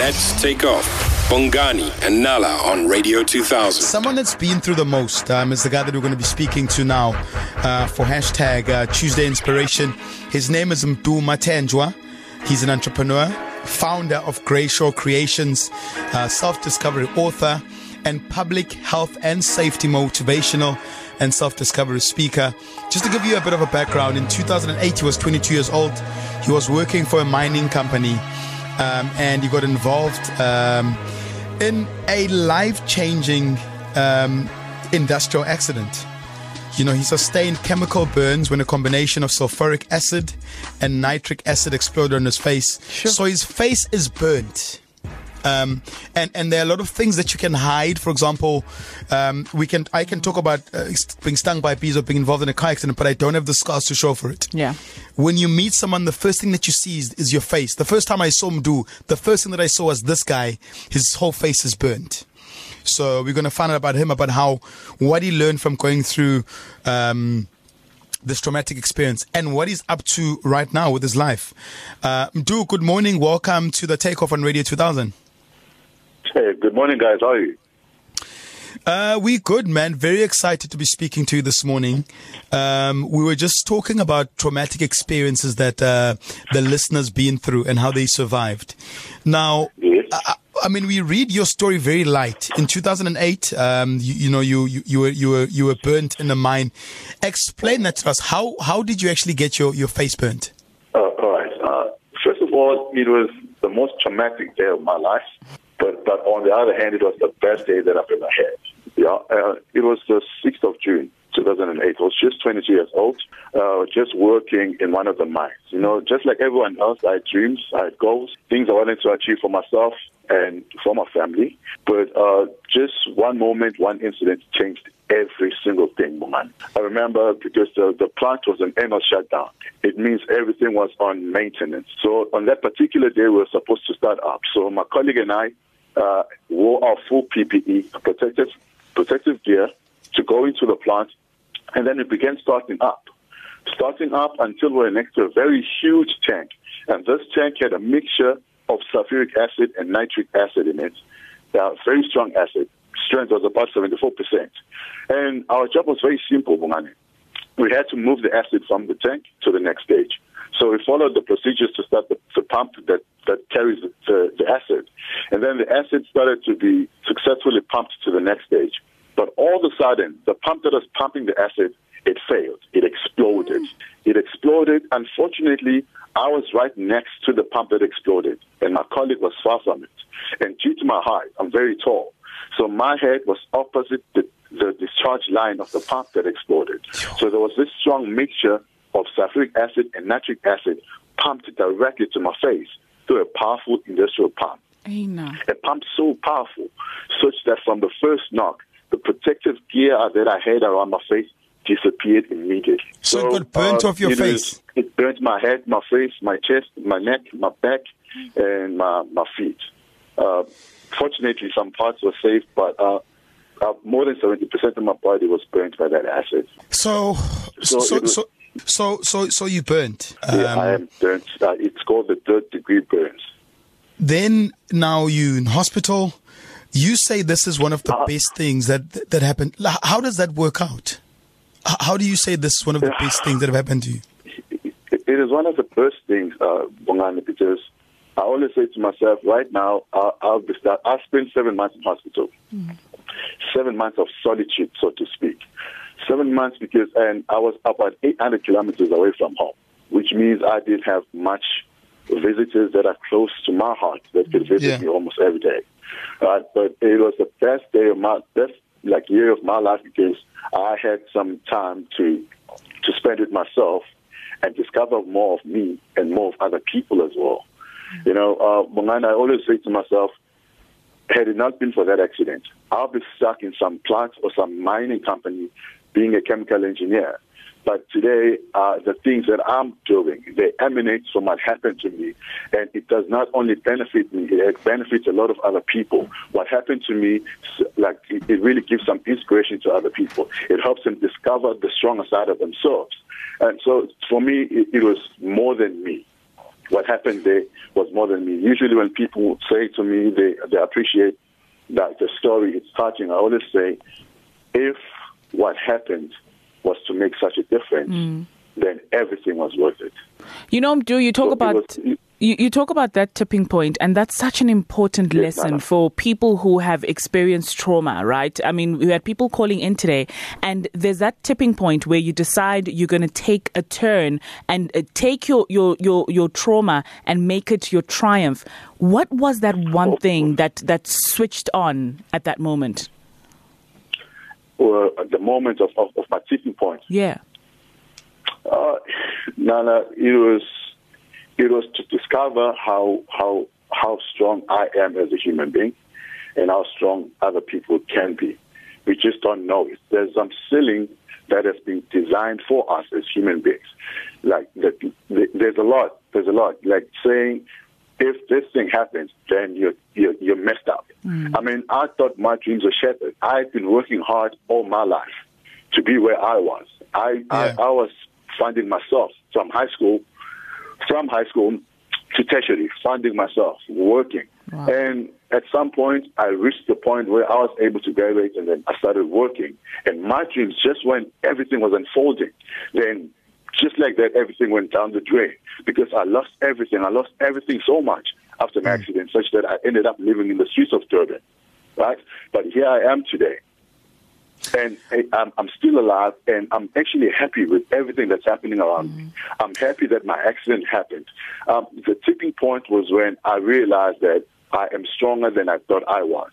Let's take off. Bongani and Nala on Radio 2000. Someone that's been through the most um, is the guy that we're going to be speaking to now uh, for hashtag uh, Tuesday Inspiration. His name is Mdu Mathenjwa. He's an entrepreneur, founder of GRASHYO Creations, uh, self discovery author, and public health and safety motivational and self discovery speaker. Just to give you a bit of a background, in 2008, he was 22 years old. He was working for a mining company um, and he got involved um, in a life changing um, industrial accident. You know, he sustained chemical burns when a combination of sulfuric acid and nitric acid exploded on his face. Sure. So his face is burnt. Um, and and there are a lot of things that you can hide. For example, um, we can I can talk about uh, being stung by bees or being involved in a car accident, but I don't have the scars to show for it. Yeah. When you meet someone, the first thing that you see is, is your face. The first time I saw him do, the first thing that I saw was this guy. His whole face is burnt. So we're going to find out about him, about how what he learned from going through. Um, this traumatic experience and what he's up to right now with his life. Uh, Mdu, good morning. Welcome to the Takeoff on Radio 2000. Hey, good morning, guys. How are you? Uh, we good, man. Very excited to be speaking to you this morning. Um, we were just talking about traumatic experiences that uh, the listeners been through and how they survived. Now, Yes. I, I mean, we read your story very light. In 2008, um, you, you know, you, you, you were you were you were burnt in a mine. Explain that to us. How how did you actually get your, your face burnt? Uh, all right. Uh, first of all, it was the most traumatic day of my life, but but on the other hand, it was the best day that I've ever had. Yeah, uh, it was the sixth of June. 2008. I was just 22 years old, uh, just working in one of the mines. You know, just like everyone else, I had dreams, I had goals, things I wanted to achieve for myself and for my family. But uh, just one moment, one incident changed every single thing, man. I remember because the, the plant was an annual shutdown. It means everything was on maintenance. So on that particular day, we were supposed to start up. So my colleague and I uh, wore our full PPE, protective, protective gear, to go into the plant, and then we began starting up. Starting up until we were next to a very huge tank. And this tank had a mixture of sulfuric acid and nitric acid in it. Uh, very strong acid. Strength was about 74%. And our job was very simple, Bongani. We had to move the acid from the tank to the next stage. So we followed the procedures to start the, the pump that, that carries the, the, the acid. And then the acid started to be successfully pumped to the next stage. But all of a sudden, the pump that was pumping the acid, it failed. It exploded. It exploded. Unfortunately, I was right next to the pump that exploded, and my colleague was far from it. And due to my height, I'm very tall. So my head was opposite the, the discharge line of the pump that exploded. So there was this strong mixture of sulfuric acid and nitric acid pumped directly to my face through a powerful industrial pump Aina. a pump so powerful such that from the first knock, the protective gear that I had around my face disappeared immediately. So it got burnt off your it face? was- it burnt my head, my face, my chest, my neck, my back, and my, my feet. Uh, fortunately, some parts were saved, but uh, uh, more than 70% of my body was burnt by that acid. So so So so was- so so so, so you burnt. Yeah, I Um, am burnt. Uh, it's called the third degree burns. then now you in hospital. You say this is one of the Uh, best things that that happened. How does that work out? How do you say this is one of the best things that have happened to you? it it is one of the first things, uh, Bongani, because I always say to myself, right now, I'll, I'll be start, I've spent seven months in hospital, seven months of solitude, so to speak, seven months because, and I was about 800 kilometers away from home, which means I didn't have much visitors that are close to my heart that could visit Yeah. me almost every day. Uh, but it was the best day of my best like year of my life because I had some time to to spend with myself and discover more of me and more of other people as well. You know, uh, I always say to myself, had it not been for that accident, I'll be stuck in some plant or some mining company being a chemical engineer. But today, uh, the things that I'm doing, they emanate from what happened to me. And it does not only benefit me, it benefits a lot of other people. What happened to me, like, it, really gives some inspiration to other people. It helps them discover the stronger side of themselves. And so for me, it, it was more than me. What happened there was more than me. Usually, when people say to me they they appreciate that the story is touching, I always say, if what happened was to make such a difference, mm. then everything was worth it. You know, do you talk so about? Was, you, you talk about that tipping point, and that's such an important yes, lesson Anna. for people who have experienced trauma, right? I mean, we had people calling in today, and there's that tipping point where you decide you're going to take a turn and uh, take your, your, your, your trauma and make it your triumph. What was that one thing that, that switched on at that moment? Well, at the moment of, of, of my tipping point. Yeah. Uh, Nana, it was it was to discover how how how strong I am as a human being and how strong other people can be. We just don't know it. There's some ceiling that has been designed for us as human beings. Like the, the, there's a lot. There's a lot. Like saying, if this thing happens, then you're you're, you're messed up. Mm. I mean, I thought my dreams were shattered. I've been working hard all my life to be where I was. I yeah. I, I was finding myself from high school from high school to tertiary, finding myself, working. Wow. And at some point, I reached the point where I was able to graduate and then I started working. And my dreams, just when everything was unfolding, then just like that, everything went down the drain because I lost everything. I lost everything so much after my mm. accident, such that I ended up living in the streets of Durban. Right? But here I am today and I'm, I'm still alive, and I'm actually happy with everything that's happening around mm-hmm. me. I'm happy that my accident happened. Um, the tipping point was when I realized that I am stronger than I thought I was,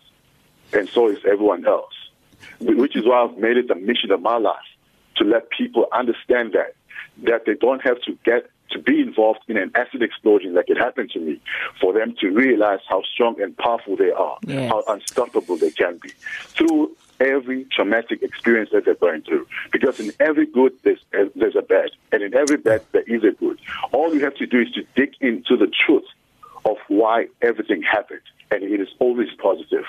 and so is everyone else. Which is why I've made it the mission of my life to let people understand that that they don't have to get to be involved in an acid explosion like it happened to me, for them to realize how strong and powerful they are, yes. how unstoppable they can be. Through every traumatic experience that they're going through. Because in every good, there's, there's a bad. And in every bad, there is a good. All you have to do is to dig into the truth of why everything happened. And it is always positive.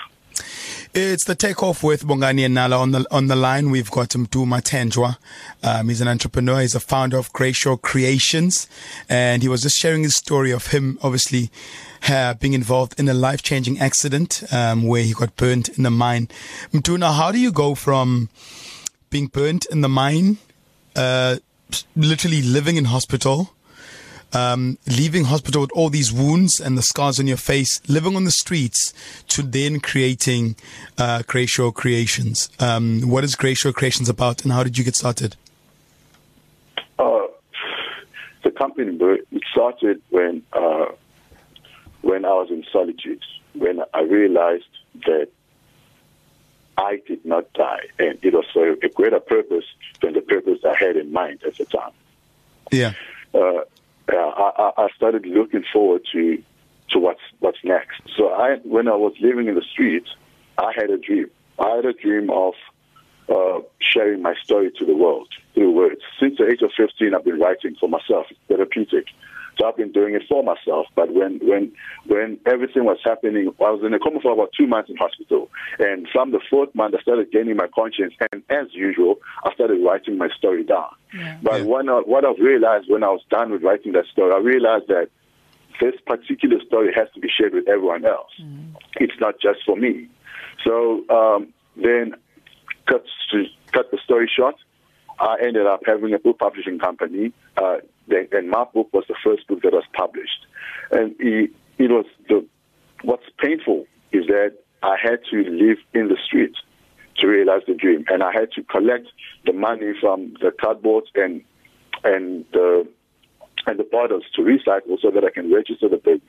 It's the takeoff with Bongani and Nala on the on the line. We've got Mdu Mathenjwa. Um, he's an entrepreneur. He's a founder of GRASHYO Creations, and he was just sharing his story of him, obviously uh, being involved in a life changing accident um, where he got burnt in the mine. Mtuna, how do you go from being burnt in the mine, uh, literally living in hospital? Um, leaving hospital with all these wounds and the scars on your face, living on the streets, to then creating uh, Creations. Um, what is GRASHYO Creations about, and how did you get started? Uh, the company it started when uh, when I was in solitude, when I realized that I did not die, and it was for a greater purpose than the purpose I had in mind at the time. Yeah. Uh, I, I started looking forward to to what's what's next. So I, when I was living in the streets, I had a dream. I had a dream of uh, sharing my story to the world through words. Since the age of 15, I've been writing for myself. Therapeutic. So I've been doing it for myself. But when when when everything was happening, I was in a coma for about two months in hospital. And from the fourth month, I started gaining my conscience. And as usual, I started writing my story down. Yeah. But yeah. When I, what I've realized when I was done with writing that story, I realized that this particular story has to be shared with everyone else. Mm. It's not just for me. So um, then, cut cut the story short, I ended up having a book publishing company. Uh, and my book was the first book that was published. And it, was the what's painful is that I had to live in the street to realize the dream, and I had to collect the money from the cardboard and and the and the bottles to recycle so that I can register the business.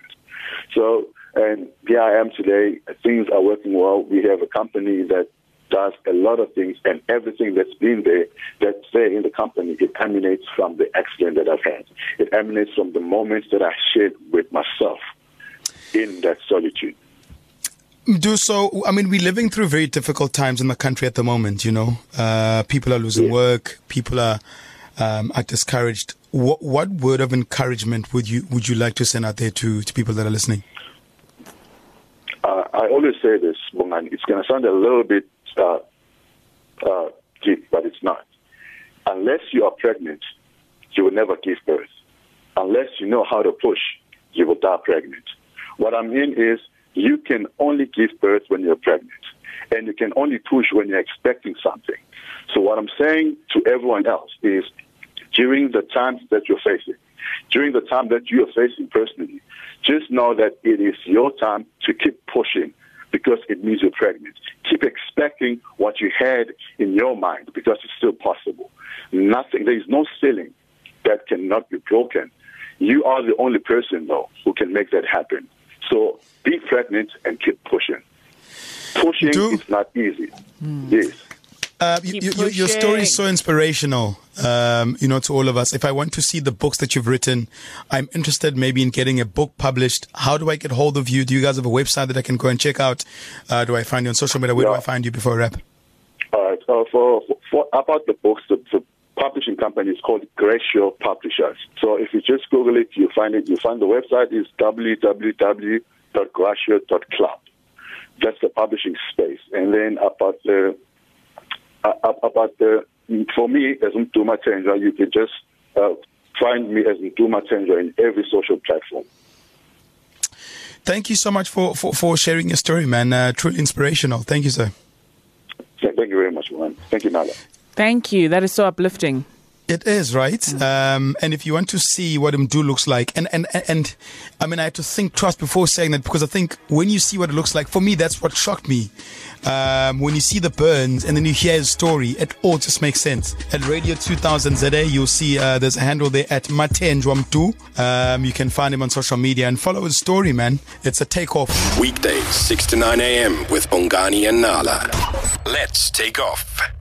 So, and here I am today. Things are working well. We have a company that does a lot of things, and everything that's been there, that's there in the company, it emanates from the accident that I've had. It emanates from the moments that I shared with myself in that solitude. Do so. I mean, we're living through very difficult times in the country at the moment. You know, uh, people are losing yeah. work. People are um, are discouraged. What, what word of encouragement would you would you like to send out there to, to people that are listening? Uh, I always say this, Bungan. It's going to sound a little bit uh, uh, but it's not. Unless you are pregnant, you will never give birth. Unless you know how to push, you will die pregnant. What I mean is you can only give birth when you're pregnant, and you can only push when you're expecting something. So what I'm saying to everyone else is during the times that you're facing, during the time that you are facing personally, just know that it is your time to keep pushing because it means you're pregnant. Keep expecting what you had in your mind because it's still possible. Nothing, there is no ceiling that cannot be broken. You are the only person, though, who can make that happen. So be pregnant and keep pushing. Pushing Do. is not easy. Mm. Yes. Uh, you, you, your story is so inspirational, um, you know, to all of us. If I want to see the books that you've written, I'm interested maybe in getting a book published. How do I get hold of you? Do you guys have a website that I can go and check out? Uh, do I find you on social media? Where yeah. do I find you before I wrap? All right. So for, for about the books, the, the publishing company is called GRASHYO Publishers. So if you just Google it, you find it. You find the website is www.gracio.club. That's the publishing space. And then about the uh, about the for me as Mdu Mathenjwa, you can just uh, find me as Mdu Mathenjwa in every social platform. Thank you so much for, for, for sharing your story, man. Uh, truly inspirational. Thank you, sir. Thank you very much, man. Thank you, Nala. Thank you. That is so uplifting. It is right, mm. um, and if you want to see what Mdu looks like, and, and and I mean, I had to think twice before saying that because I think when you see what it looks like, for me, that's what shocked me. Um, when you see the burns and then you hear his story, it all just makes sense. At Radio 2000 ZA, you'll see uh, there's a handle there at Mathenjwa Mdu. Um, you can find him on social media and follow his story, man. It's a takeoff. Weekdays, 6 to 9 a.m. with Bongani and Nala. Let's take off.